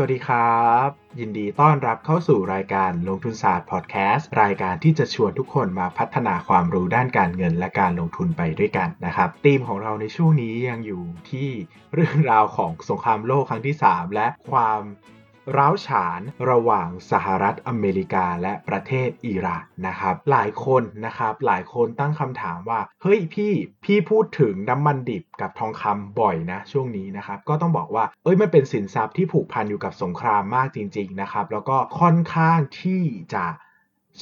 วัสดีครับ ยินดีต้อนรับเข้าสู่รายการลงทุนศาสตร์พอดแคสต์รายการที่จะชวนทุกคนมาพัฒนาความรู้ด้านการเงินและการลงทุนไปด้วยกันนะครับธีมของเราในช่วงนี้ยังอยู่ที่เรื่องราวของสงครามโลกครั้งที่ 3 และความ ร้าวฉานระหว่างสหรัฐอเมริกาและประเทศอิหร่านนะครับ หลายคนนะครับหลายคนตั้งคำถามว่าเฮ้ยพี่พี่พูดถึงน้ำมันดิบกับทองคำบ่อยนะช่วงนี้นะครับก็ต้องบอกว่าเอ้ยมันเป็นสินทรัพย์ที่ผูกพันอยู่กับสงครามมากจริง ๆนะครับ แล้วก็ค่อนข้างที่จะ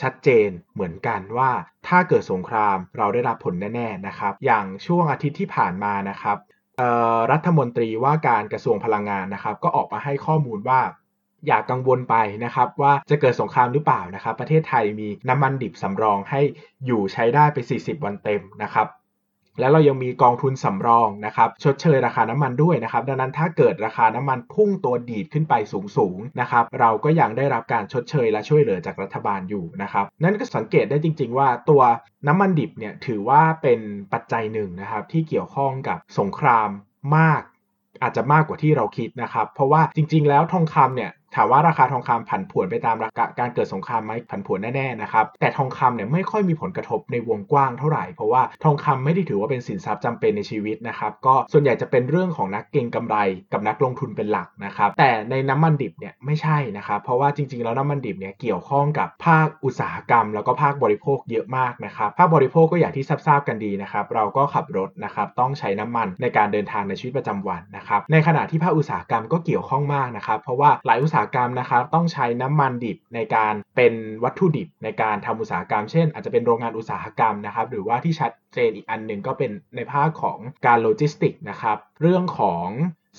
ชัดเจนเหมือนกันว่าถ้าเกิดสงครามเราได้รับผลแน่ๆนะครับ อย่างช่วงอาทิตย์ที่ผ่านมานะครับรัฐมนตรีว่าการกระทรวงพลังงานนะครับ ก็ออกมาให้ข้อมูลว่า อย่ากกังวลไปนะครับว่าจะเกิดสงครามหรือเปล่านะครับ ประเทศไทยมีน้ำมันดิบสำรองให้อยู่ใช้ได้ไป 40 วันเต็มนะครับแล้วเรายังมีกองทุนสำรองนะครับชดเชยราคาน้ำมันด้วยนะครับ ดังนั้นถ้าเกิดราคาน้ำมันพุ่งตัวดีดขึ้นไปสูงๆนะครับเราก็ยังได้รับการชดเชยและช่วยเหลือจากรัฐบาลอยู่นะครับ นั่นก็สังเกตได้จริง ๆ ว่าตัวน้ำมันดิบเนี่ยถือว่าเป็นปัจจัยหนึ่งนะครับ ที่เกี่ยวข้องกับสงครามมากอาจจะมากกว่าที่เราคิดนะครับ เพราะว่าจริง ๆ แล้วทองคำเนี่ย ถามว่าราคาทองคำผันผวนไปตามราคาการเกิดสงครามไหมผันผวนแน่ๆนะครับแต่ทองคำเนี่ยไม่ค่อยมีผลกระทบในวงกว้างเท่าไหร่เพราะว่าทองคำไม่ได้ถือว่าเป็นสินทรัพย์จำเป็นในชีวิตนะครับก็ส่วนใหญ่จะเป็นเรื่องของนักเก็งกำไรกับนักลงทุนเป็นหลักนะครับแต่ในน้ำมันดิบเนี่ยไม่ใช่นะครับเพราะว่าจริงๆแล้วน้ำมันดิบเนี่ยเกี่ยวข้องกับภาคอุตสาหกรรม แล้วก็ภาคบริโภคเยอะมากนะครับภาคบริโภคก็อย่างที่ทราบกันดีนะครับเราก็ขับรถนะครับต้องใช้น้ำมันในการเดินทางในชีวิตประจำวันนะครับในขณะที่ภาคอุตสาหกรรมก็เกี่ยวข้องมากนะครับเพราะว่าหลายอุตสาหกรรมนะครับต้องใช้น้ำมันดิบในการเป็นวัตถุดิบในการทำอุตสาหกรรม เช่น อาจจะเป็นโรงงานอุตสาหกรรมนะครับ หรือว่าที่ชัดเจนอีกอันหนึ่งก็เป็นในภาคของการโลจิสติกนะครับ เรื่องของ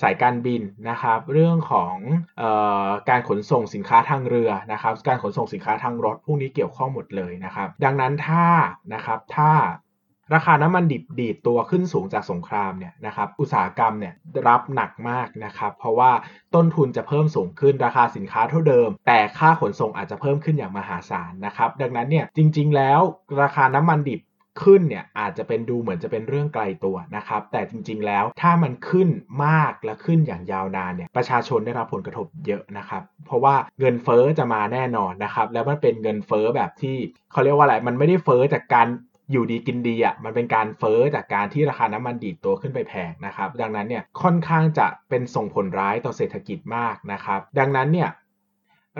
สายการบินนะครับ เรื่องของออการขนส่งสินค้าทางเรือนะครับ การขนส่งสินค้าทางรถพวกนี้เกี่ยวข้องหมดเลยนะครับ ดังนั้นถ้านะครับถ้า ราคาน้ำมันดิบดีดตัวขึ้นสูงจากสงครามเนี่ยนะครับอุตสาหกรรมเนี่ยรับหนักมากนะครับเพราะว่าต้นทุนจะเพิ่มสูงขึ้นราคาสินค้าเท่าเดิม แต่ค่าขนส่งอาจจะเพิ่มขึ้นอย่างมหาศาลนะครับดังนั้นเนี่ยจริง ๆ แล้วราคาน้ำมันดิบขึ้นเนี่ยอาจจะเป็นดูเหมือนจะเป็นเรื่องไกลตัวนะครับแต่จริงๆแล้วถ้ามันขึ้นมากและขึ้นอย่างยาวนานเนี่ยประชาชนได้รับผลกระทบเยอะนะครับเพราะว่าเงินเฟอ้อจะมาแน่นอนนะครับแล้วมันเป็นเงินเฟอ้อแบบที่เขาเรียกว่าอะไรมันไม่ได้เฟอ้อจากการ อยู่ดีกินดีอะมันเป็นการเฟอ้อจากการที่ราคาน้ำมันดีดตัวขึ้นไปแพงนะครับ ดังนั้นเนี่ยค่อนข้างจะเป็นส่งผลร้ายต่อเศรษฐกิจมากนะครับ ดังนั้นเนี่ย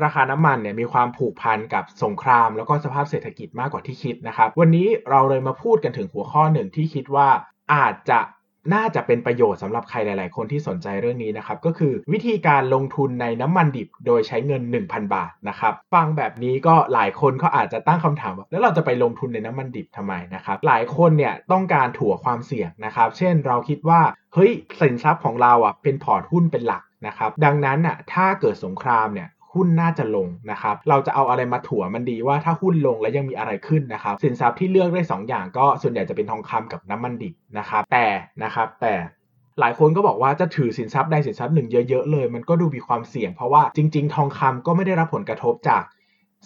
ราคาน้ำมันเนี่ยมีความผูกพันกับสงคราม แล้วก็สภาพเศรษฐกิจมากกว่าที่คิดนะครับ วันนี้เราเลยมาพูดกันถึงหัวข้อหนึ่งที่คิดว่าอาจจะ น่าจะเป็นประโยชน์สำหรับใครหลาย ๆ คนที่สนใจเรื่องนี้นะครับ ก็คือวิธีการลงทุนในน้ำมันดิบโดยใช้เงิน 1,000 บาทนะครับ ฟังแบบนี้ก็หลายคนเขาอาจจะตั้งคำถามว่าแล้วเราจะไปลงทุนในน้ำมันดิบทำไมนะครับ หลายคนเนี่ยต้องการถั่วความเสี่ยงนะครับ เช่นเราคิดว่าเฮ้ยสินทรัพย์ของเราอะเป็นพอร์ตหุ้นเป็นหลักนะครับดังนั้นอะถ้าเกิดสงครามเนี่ย หุ้นน่าจะลงนะครับ เราจะเอาอะไรมาถัวมันดีว่าถ้าหุ้นลงแล้วยังมีอะไรขึ้นนะครับ สินทรัพย์ที่เลือกได้ 2 อย่างก็ส่วนใหญ่จะเป็นทองคำกับน้ำมันดิบนะครับ แต่นะครับแต่หลายคนก็บอกว่าจะถือสินทรัพย์ใดสินทรัพย์หนึ่งเยอะๆเลย มันก็ดูมีความเสี่ยงเพราะว่าจริง ๆ ทองคำก็ไม่ได้รับผลกระทบจาก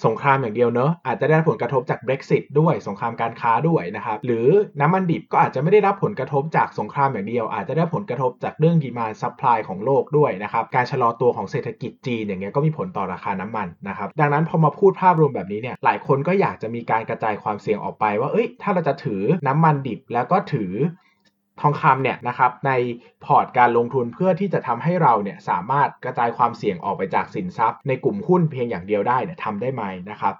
สงครามอย่างเดียวเนอะอาจจะได้ผลกระทบจาก Brexit ด้วยสงครามการค้าด้วยนะครับหรือน้ำมันดิบก็อาจจะไม่ได้รับผลกระทบจากสงครามอย่างเดียว อาจจะได้ผลกระทบจากเรื่อง demand supply ของโลกด้วยนะครับการชะลอตัวของเศรษฐกิจจีนอย่างเงี้ยก็มีผลต่อราคาน้ำมันนะครับดังนั้นพอมาพูดภาพรวมแบบนี้เนี่ยหลายคนก็อยากจะมีการกระจายความเสี่ยงออกไปว่าเอ้ยถ้าเราจะถือน้ำมันดิบแล้วก็ถือ ทองคำเนี่ยนะครับในพอร์ตการลงทุนเพื่อที่จะทำให้เราเนี่ยสามารถกระจายความเสี่ยงออกไปจากสินทรัพย์ ในกลุ่มหุ้นเพียงอย่างเดียวได้เนี่ยทำได้ไหมนะครับ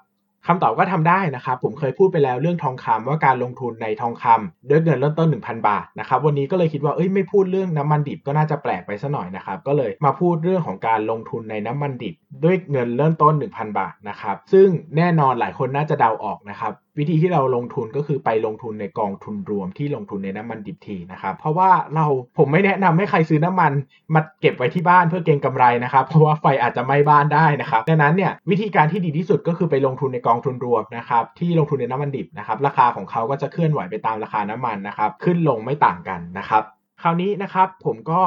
คำตอบก็ทำได้นะครับ ผมเคยพูดไปแล้วเรื่องทองคำว่าการลงทุนในทองคำด้วยเงินเริ่มต้น 1,000 บาทนะครับวันนี้ก็เลยคิดว่าเอ้ยไม่พูดเรื่องน้ำมันดิบก็น่าจะแปลกไปซะหน่อยนะครับก็เลยมาพูดเรื่องของการลงทุนในน้ำมันดิบ ด้วยเงินเริ่มต้น 1,000 บาทนะครับซึ่งแน่นอนหลายคนน่าจะเดาออกนะครับ วิธีที่เราลงทุนก็คือไปลงทุนในกองทุนรวมที่ลงทุนในน้ำมันดิบทีนะครับเพราะว่าเราผมไม่แนะนำให้ใครซื้อน้ำมันมาเก็บไว้ที่บ้านเพื่อเก็งกำไรนะครับเพราะว่าไฟอาจจะไหม้บ้านได้นะครับดังนั้นเนี่ยวิธีการที่ดีที่สุดก็คือไปลงทุนในกองทุนรวมนะครับที่ลงทุนในน้ำมันดิบนะครับราคาของเขาก็จะเคลื่อนไหวไปตามราคาน้ำมันนะครับขึ้นลงไม่ต่างกันนะครับคราวนี้นะครับผมก็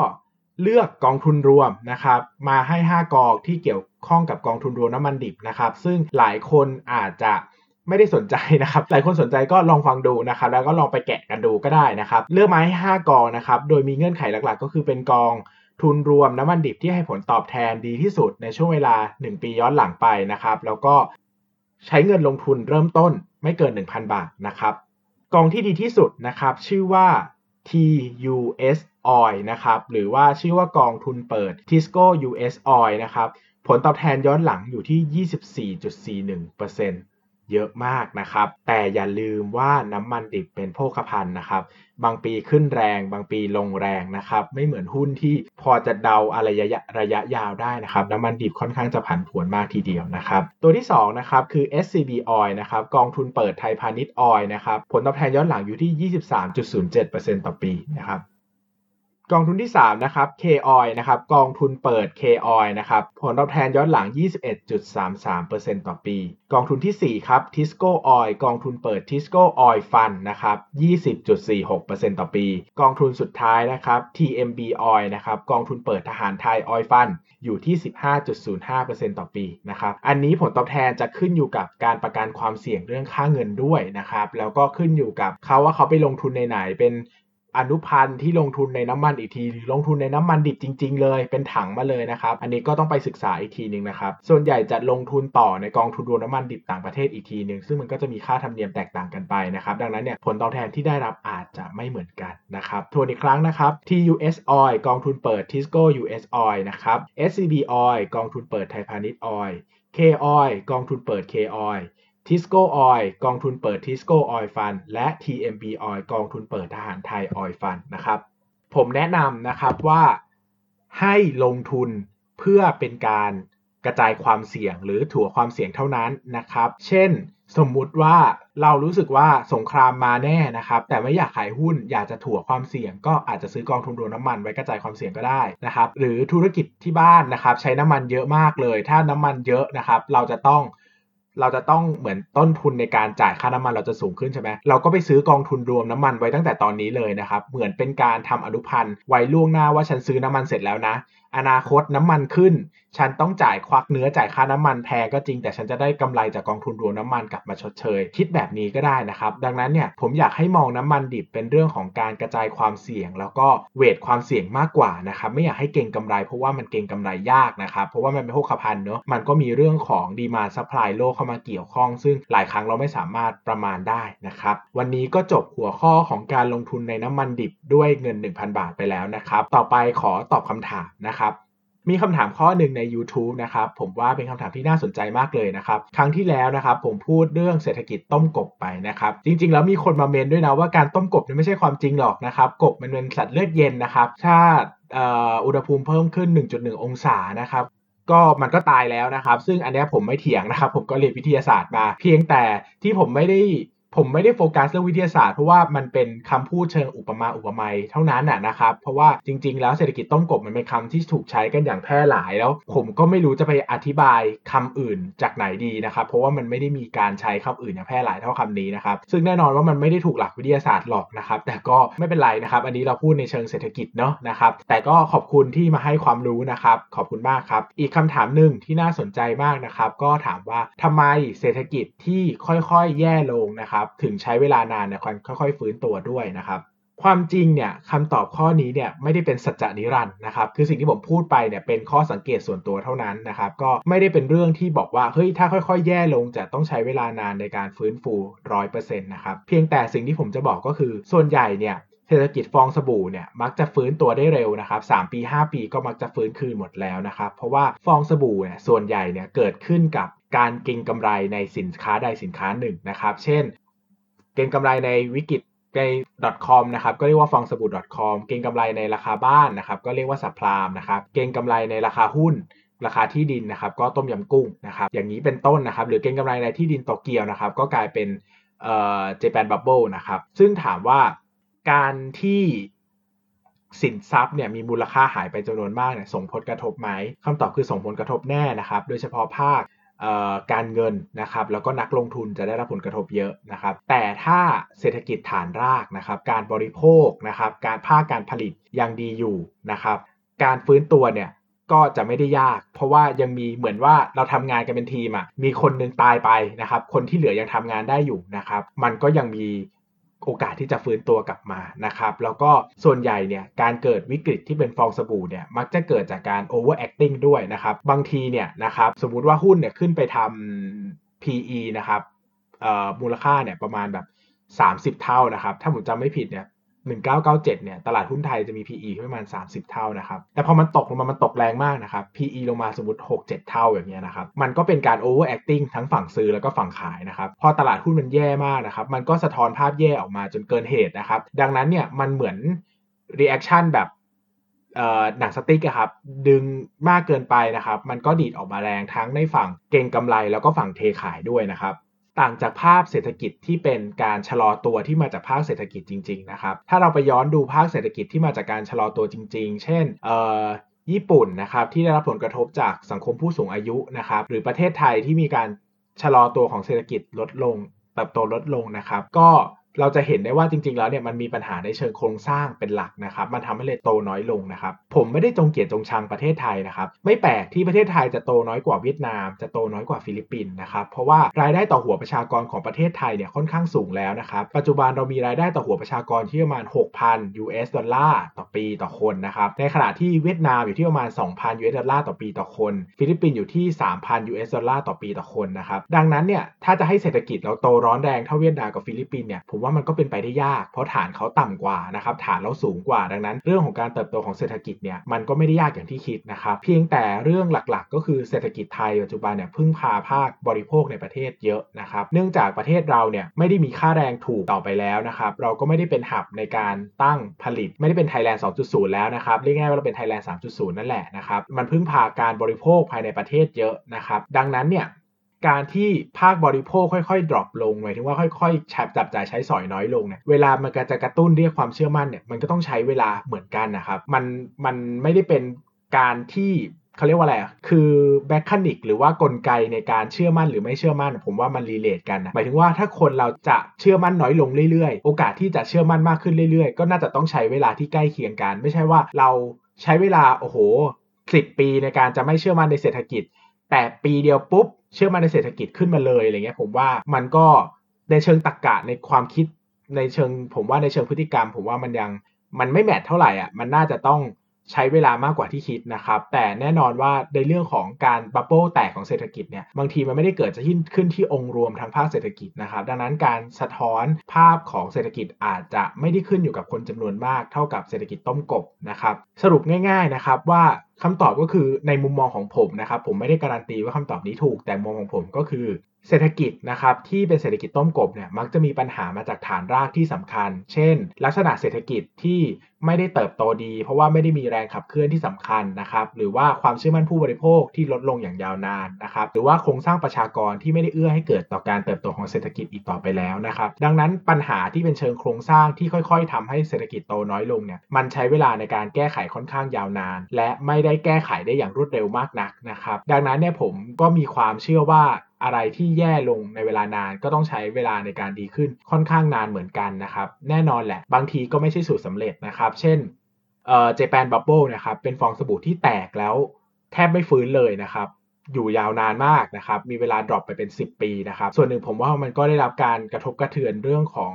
เลือกกองทุนรวมนะครับมาให้ 5 กองที่เกี่ยวข้องกับกองทุนรวมน้ำมันดิบนะครับ ซึ่งหลายคนอาจจะ ไม่ได้สนใจนะครับ หลายคนสนใจก็ลองฟังดูนะครับ แล้วก็ลองไปแกะกันดูก็ได้นะครับ เลือกมาให้5 กองนะครับ โดยมีเงื่อนไขหลักๆ ก็คือเป็นกองทุนรวมน้ำมันดิบที่ให้ผลตอบแทนดีที่สุดในช่วงเวลา 1 ปีย้อนหลังไปนะครับ แล้วก็ใช้เงินลงทุนเริ่มต้นไม่เกิน 1,000 บาทนะครับ กองที่ดีที่สุดนะครับ ชื่อว่า TUS Oil นะครับ หรือว่าชื่อว่ากองทุนเปิด Tisco US Oil นะครับ ผลตอบแทนย้อนหลังอยู่ที่ 24.41% เยอะมากนะครับ แต่อย่าลืมว่าน้ำมันดิบเป็นโภคภัณฑ์นะครับ บางปีขึ้นแรง บางปีลงแรงนะครับ ไม่เหมือนหุ้นที่พอจะเดาอะไรระยะระยะยาวได้นะครับ น้ำมันดิบค่อนข้างจะผันผวนมากทีเดียวนะครับ ตัวที่2นะครับคือ SCB Oil นะครับ กองทุนเปิดไทยพาณิชย์ออยนะครับ ผลตอบแทนย้อนหลังอยู่ที่ 23.07%ต่อปีนะครับ กองทุนที่ 3 นะครับ K-Oil นะครับ กองทุนเปิด K-Oil นะครับ ผลตอบแทนย้อนหลัง 21.33%ต่อปี กองทุนที่ 4 ครับ Tisco Oil กองทุนเปิด Tisco Oil Fund นะครับ 20.46%ต่อปี กองทุนสุดท้ายนะครับ TMB Oil นะครับ กองทุนเปิดทหารไทย Oil Fund อยู่ที่ 15.05%ต่อปีนะครับ อันนี้ผลตอบแทนจะขึ้นอยู่กับการประกันความเสี่ยงเรื่องค่าเงินด้วยนะครับ แล้วก็ขึ้นอยู่กับเขาว่าเขาไปลงทุนในไหนเป็น อนุพันธ์ที่ลงทุนในน้ำมันอีกที หรือลงทุนในน้ำมันดิบจริง ๆ เลย เป็นถังมาเลยนะครับ อันนี้ก็ต้องไปศึกษาอีกทีหนึ่งนะครับ ส่วนใหญ่จะลงทุนต่อในกองทุนรวมน้ำมันดิบต่างประเทศอีกทีหนึ่งซึ่งมันก็จะมีค่าธรรมเนียมแตกต่างกันไปนะครับ ดังนั้นเนี่ยผลตอบแทนที่ได้รับอาจจะไม่เหมือนกันนะครับ ทวนอีกครั้งนะครับ TUS Oil กองทุนเปิด Tisco US Oil นะครับ SCB Oil กองทุนเปิดไทยพาณิชย์ Oil K Oil กองทุนเปิด K Oil Tisco Oil กองทุนเปิด Tisco Oil Fund และ TMB Oil กองทุนเปิดทหารไทย Oil Fund นะครับ ผมแนะนำนะครับว่าให้ลงทุนเพื่อเป็นการกระจายความเสี่ยงหรือถั่วความเสี่ยงเท่านั้นนะครับ เช่น สมมุติว่าเรารู้สึกว่าสงครามมาแน่นะครับ แต่ไม่อยากขายหุ้นอยากจะถั่วความเสี่ยง ก็อาจจะซื้อกองทุนรวมน้ำมันไว้กระจายความเสี่ยงก็ได้นะครับ หรือธุรกิจที่บ้านนะครับ ใช้น้ำมันเยอะมากเลย ถ้าน้ำมันเยอะนะครับ เราจะต้อง เราจะต้องเหมือนต้นทุนในการจ่ายค่าน้ำมันเราจะสูงขึ้นใช่ไหมเราก็ไปซื้อกองทุนรวมน้ำมันไว้ตั้งแต่ตอนนี้เลยนะครับเหมือนเป็นการทำอนุพันธ์ไว้ล่วงหน้าว่าฉันซื้อน้ำมันเสร็จแล้วนะอนาคตน้ำมันขึ้น ฉันต้องจ่ายควักเนื้อจ่ายค่าน้ำมันแพงก็จริง แต่ฉันจะได้กำไรจากกองทุนรวมน้ำมันกลับมาชดเชย คิดแบบนี้ก็ได้นะครับ ดังนั้นเนี่ยผมอยากให้มองน้ำมันดิบเป็นเรื่องของการกระจายความเสี่ยง แล้วก็ hedge ความเสี่ยงมากกว่านะครับไม่อยากให้เก็งกำไร เพราะว่ามันเก็งกำไรยากนะครับเพราะว่ามันเป็นโภคภัณฑ์เนอะมันก็มีเรื่องของ demand supply โลกเข้ามาเกี่ยวข้อง ซึ่งหลายครั้งเราไม่สามารถประมาณได้นะครับวันนี้ก็จบหัวข้อของการลงทุนในน้ำมันดิบด้วยเงิน 1,000 บาทไปแล้วนะครับต่อไปขอตอบคำถามนะครับ มีคำถามข้อหนึ่งใน YouTube นะครับผมว่าเป็นคำถามที่น่าสนใจมากเลยนะครับครั้งที่แล้วนะครับผมพูดเรื่องเศรษฐกิจต้มกบไปนะครับจริง ๆ แล้วมีคนมาเมนด้วยนะว่าการต้มกบนี่ไม่ใช่ความจริงหรอกนะครับกบมันเป็นสัตว์เลือดเย็นนะครับถ้าอ,อุณหภูมิเพิ่มขึ้น 1.1 องศานะครับก็มันก็ตายแล้วนะครับ ซึ่งอันนี้ผมไม่เถียงนะครับ ผมก็เรียนวิทยาศาสตร์มา เพียงแต่ที่ผมไม่ได้ ผมไม่ได้โฟกัสเรื่องวิทยาศาสตร์เพราะว่ามันเป็นคำพูดเชิงอุปมาอุปไมยเท่านั้นน่ะนะครับ เพราะว่าจริง ๆ แล้วเศรษฐกิจต้มกบมันเป็นคำที่ถูกใช้กันอย่างแพร่หลายแล้ว ผมก็ไม่รู้จะไปอธิบายคำอื่นจากไหนดีนะครับ เพราะว่ามันไม่ได้มีการใช้คำอื่นอย่างแพร่หลายเท่าคำนี้นะครับซึ่งแน่นอนว่ามันไม่ได้ถูกหลักวิทยาศาสตร์หรอกนะครับ แต่ก็ไม่เป็นไรนะครับ อันนี้เราพูดในเชิงเศรษฐกิจเนาะนะครับ แต่ก็ขอบคุณที่มาให้ความรู้นะครับ ขอบคุณมากครับ อีกคำถามหนึ่งที่น่าสนใจมากนะครับ ก็ถามว่าทำไมเศรษฐกิจที่ค่อยๆ แย่ลงนะครับถึงใช้เวลานานเนี่ยค่อยๆ ฟื้นตัวด้วยนะครับ ความจริงเนี่ยคำตอบข้อนี้เนี่ยไม่ได้เป็นสัจจนิรันด์นะครับคือสิ่งที่ผมพูดไปเนี่ยเป็นข้อสังเกตส่วนตัวเท่านั้นนะครับก็ไม่ได้เป็นเรื่องที่บอกว่าเฮ้ยถ้าค่อยๆ แย่ลงจะต้องใช้เวลานานในการฟื้นฟูร้อยเปอร์เซ็นต์นะครับเพียงแต่สิ่งที่ผมจะบอกก็คือส่วนใหญ่เนี่ยเศรษฐกิจฟองสบู่เนี่ยมักจะฟื้นตัวได้เร็วนะครับ3ปี 5 ปีก็มักจะฟื้นคืนหมดแล้วนะครับ เพราะว่าฟองสบู่เนี่ยส่วนใหญ่เนี่ยเกิดขึ้นกับการเก็งกำไรในสินค้าใดสินค้าหนึ่งนะครับ เช่น เก็งกำไรในวิกฤตใน .com นะครับก็เรียกว่าฟองสบู่ .com เก็งกำไรในราคาบ้านนะครับก็เรียกว่าสัพพลามนะครับเก็งกำไรในราคาหุ้น ราคาที่ดินนะครับก็ต้มยำกุ้งนะครับอย่างนี้เป็นต้นนะครับหรือเก็งกำไรในที่ดินโตเกียวนะครับก็กลายเป็นเอ่อ Japan Bubble นะครับซึ่งถามว่าการที่สินทรัพย์เนี่ยมีมูลค่าหายไปจำนวนมากเนี่ยส่งผลกระทบไหมคำตอบคือส่งผลกระทบแน่นะครับ โดยเฉพาะภาค การเงินนะครับแล้วก็นักลงทุนจะได้รับผลกระทบเยอะนะครับ แต่ถ้าเศรษฐกิจฐานรากนะครับการบริโภคนะครับการภาคการผลิตยังดีอยู่นะครับการฟื้นตัวเนี่ยก็จะไม่ได้ยาก เพราะว่ายังมีเหมือนว่าเราทำงานกันเป็นทีมอะมีคนนึงตายไปนะครับคนที่เหลือยังทำงานได้อยู่นะครับมันก็ยังมี โอกาสที่จะฟื้นตัวกลับมานะครับ แล้วก็ส่วนใหญ่เนี่ยการเกิดวิกฤตที่เป็นฟองสบู่เนี่ยมักจะเกิดจากการ overacting ด้วยนะครับ บางทีเนี่ยนะครับสมมุติว่าหุ้นเนี่ยขึ้นไปทำ PE นะครับมูลค่าเนี่ยประมาณแบบ 30 เท่านะครับ ถ้าผมจำไม่ผิดเนี่ย 1997 เนี่ย ตลาดหุ้นไทยจะมี PE ประมาณ 30 เท่านะครับ แต่พอมันตกลงมา มันตกแรงมากนะครับ PE ลงมาสมมติ 6-7 เท่าอย่างเงี้ยนะครับ มันก็เป็นการ overacting ทั้งฝั่งซื้อแล้วก็ฝั่งขายนะครับ พอตลาดหุ้นมันแย่มากนะครับ มันก็สะท้อนภาพแย่ออกมาจนเกินเหตุนะครับ ดังนั้นเนี่ย มันเหมือน reaction แบบหนังสติ๊กครับดึงมากเกินไปนะครับ มันก็ดีดออกมาแรงทั้งในฝั่งเก่งกำไรแล้วก็ฝั่งเทขายด้วยนะครับ ต่างจากภาพเศรษฐกิจที่เป็นการชะลอตัวที่มาจากภาคเศรษฐกิจจริงๆนะครับถ้าเราไปย้อนดูภาคเศรษฐกิจที่มาจากการชะลอตัวจริง ๆ เช่นเอ่ญี่ปุ่นนะครับที่ได้รับผลกระทบจากสังคมผู้สูงอายุนะครับหรือประเทศไทยที่มีการชะลอตัวของเศรษฐกิจลดลงเติบโตลดลงนะครับ ก็ เราจะเห็นได้ว่าจริงๆ แล้วเนี่ยมันมีปัญหาในเชิงโครงสร้างเป็นหลักนะครับ มันทำให้ rate โตน้อยลงนะครับ ผมไม่ได้จงเกียดจงชังประเทศไทยนะครับ ไม่แปลกที่ประเทศไทยจะโตน้อยกว่าเวียดนาม จะโตน้อยกว่าฟิลิปปินส์นะครับ เพราะว่ารายได้ต่อหัวประชากรของประเทศไทยเนี่ยค่อนข้างสูงแล้วนะครับ ปัจจุบันเรามีรายได้ต่อหัวประชากรที่ประมาณ 6,000 US ดอลลาร์ต่อปีต่อคนนะครับ ในขณะที่เวียดนามอยู่ที่ประมาณ 2,000 US ดอลลาร์ต่อปีต่อคน ฟิลิปปินส์อยู่ที่ 3,000 US ดอลลาร์ต่อปีต่อคนนะครับ ดังนั้นเนี่ยถ้าจะให้เศรษฐกิจเราโตร้อนแรงเท่าเวียดนามกับฟิลิปปินส์เนี่ยผมว่ามันก็เป็นไปได้ยาก เพราะฐานเขาต่ำกว่านะครับฐานเราสูงกว่าดังนั้น เรื่องของการเติบโตของเศรษฐกิจเนี่ยมันก็ไม่ได้ยากอย่างที่คิดนะครับเพียงแต่เรื่องหลักๆ ก็คือเศรษฐกิจไทยปัจจุบันเนี่ยพึ่งพาภาคบริโภคในประเทศเยอะนะครับเนื่องจากประเทศเราเนี่ยไม่ได้มีค่าแรงถูกต่อไปแล้วนะครับเราก็ไม่ได้เป็น hub ในการตั้งผลิต ไม่ได้เป็นไทยแลนด์ 2.0 แล้วนะครับเรียกง่ายว่าเราเป็นไทยแลนด์ 3.0 นั่นแหละนะครับมันพึ่งพาการบริโภคภายในประเทศเยอะนะครับดังนั้นเนี่ย การที่ภาคบริโภคค่อยๆ drop ลงหมายถึงว่าค่อยๆจับจ่ายใช้สอยน้อยลงเนี่ยเวลามันจะกระตุ้นเรียกความเชื่อมั่นเนี่ยมันก็ต้องใช้เวลาเหมือนกันนะครับมันมันไม่ได้เป็นการที่เขาเรียกว่าอะไรอะคือ mechanic หรือว่ากลไกในการเชื่อมั่นหรือไม่เชื่อมั่น ผมว่ามัน relate กันนะหมายถึงว่าถ้าคนเราจะเชื่อมั่นน้อยลงเรื่อยๆ โอกาสที่จะเชื่อมั่นมากขึ้นเรื่อยๆ ก็น่าจะต้องใช้เวลาที่ใกล้เคียงกัน ไม่ใช่ว่าเราใช้เวลาโอ้โหสิบปีในการจะไม่เชื่อมั่นในเศรษฐกิจ แต่ปีเดียวปุ๊บ เชื่อมั่นในเศรษฐกิจขึ้นมาเลยอะไรเงี้ยผมว่ามันก็ในเชิงตรกกะในความคิดในเชิง ผมว่าในเชิงพฤติกรรม ผมว่ามันยังมันไม่แมทเท่าไหร่อะมันน่าจะต้องใช้เวลามากกว่าที่คิดนะครับ แต่แน่นอนว่าในเรื่องของการบับเบิลแตกของเศรษฐกิจเนี่ยบางทีมันไม่ได้เกิดจะขึ้นขึ้นที่องค์รวมทางภาคเศรษฐกิจนะครับ ดังนั้นการสะท้อนภาพของเศรษฐกิจอาจจะไม่ได้ขึ้นอยู่กับคนจำนวนมากเท่ากับเศรษฐกิจต้มกบนะครับ สรุปง่าย ๆนะครับว่า คำตอบก็คือในมุมมองของผมนะครับ ผมไม่ได้การันตีว่าคำตอบนี้ถูก แต่มุมมองของผมก็คือ เศรษฐกิจนะครับที่เป็นเศรษฐกิจต้มกบเนี่ยมักจะมีปัญหามาจากฐานรากที่สำคัญ เช่น ลักษณะเศรษฐกิจที่ไม่ได้เติบโตดี เพราะว่าไม่ได้มีแรงขับเคลื่อนที่สำคัญนะครับหรือว่าความเชื่อมั่นผู้บริโภคที่ลดลงอย่างยาวนานนะครับหรือว่าโครงสร้างประชากรที่ไม่ได้เอื้อให้เกิดต่อการเติบโตของเศรษฐกิจอีกต่อไปแล้วนะครับดังนั้นปัญหาที่เป็นเชิงโครงสร้างที่ค่อย ๆทำให้เศรษฐกิจโตน้อยลงเนี่ยมันใช้เวลาในการแก้ไขค่อนข้างยาวนาน และไม่ได้แก้ไขได้อย่างรวดเร็วมากนักนะครับดังนั้นเนี่ยผมก็มีความเชื่อว่า อะไรที่แย่ลงในเวลานานก็ต้องใช้เวลาในการดีขึ้นค่อนข้างนานเหมือนกันนะครับ แน่นอนแหละ บางทีก็ไม่ใช่สูตรสำเร็จนะครับ เช่นเอ่อ Japan bubble นะครับเป็นฟองสบู่ที่แตกแล้วแทบไม่ฟื้นเลยนะครับ อยู่ยาวนานมากนะครับมีเวลา drop ไปเป็น 10 ปีนะครับส่วนหนึ่งผมว่ามันก็ได้รับการกระทบกระเทือนเรื่องของ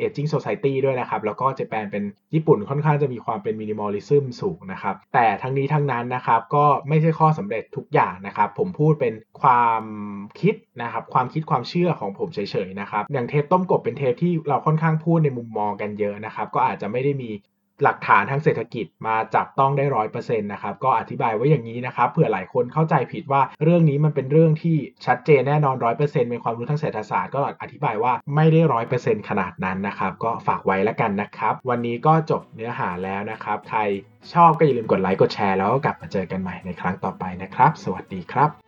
aging society ด้วยนะครับแล้วก็ Japan เป็นญี่ปุ่นค่อนข้างจะมีความเป็น minimalism สูงนะครับแต่ทั้งนี้ทั้งนั้นนะครับก็ไม่ใช่ข้อสำเร็จทุกอย่างนะครับผมพูดเป็นความคิดนะครับความคิดความเชื่อของผมเฉยๆนะครับอย่างเทปต้มกบเป็นเทปที่เราค่อนข้างพูดในมุมมองกันเยอะนะครับก็อาจจะไม่ได้มี หลักฐานทางเศรษฐกิจมาจับต้องได้ร้อยเปอร์เซ็นต์นะครับก็อธิบายไว้อย่างนี้นะครับเผื่อหลายคนเข้าใจผิดว่าเรื่องนี้มันเป็นเรื่องที่ชัดเจนแน่นอนร้อยเปอร์เซ็นต์เป็นความรู้ทางเศรษฐศาสตร์ก็อธิบายว่าไม่ได้ร้อยเปอร์เซ็นต์ขนาดนั้นนะครับก็ฝากไว้แล้วกันนะครับ วันนี้ก็จบเนื้อหาแล้วนะครับใครชอบก็อย่าลืมกดไลค์กดแชร์แล้วก็กลับมาเจอกันใหม่ในครั้งต่อไปนะครับ สวัสดีครับ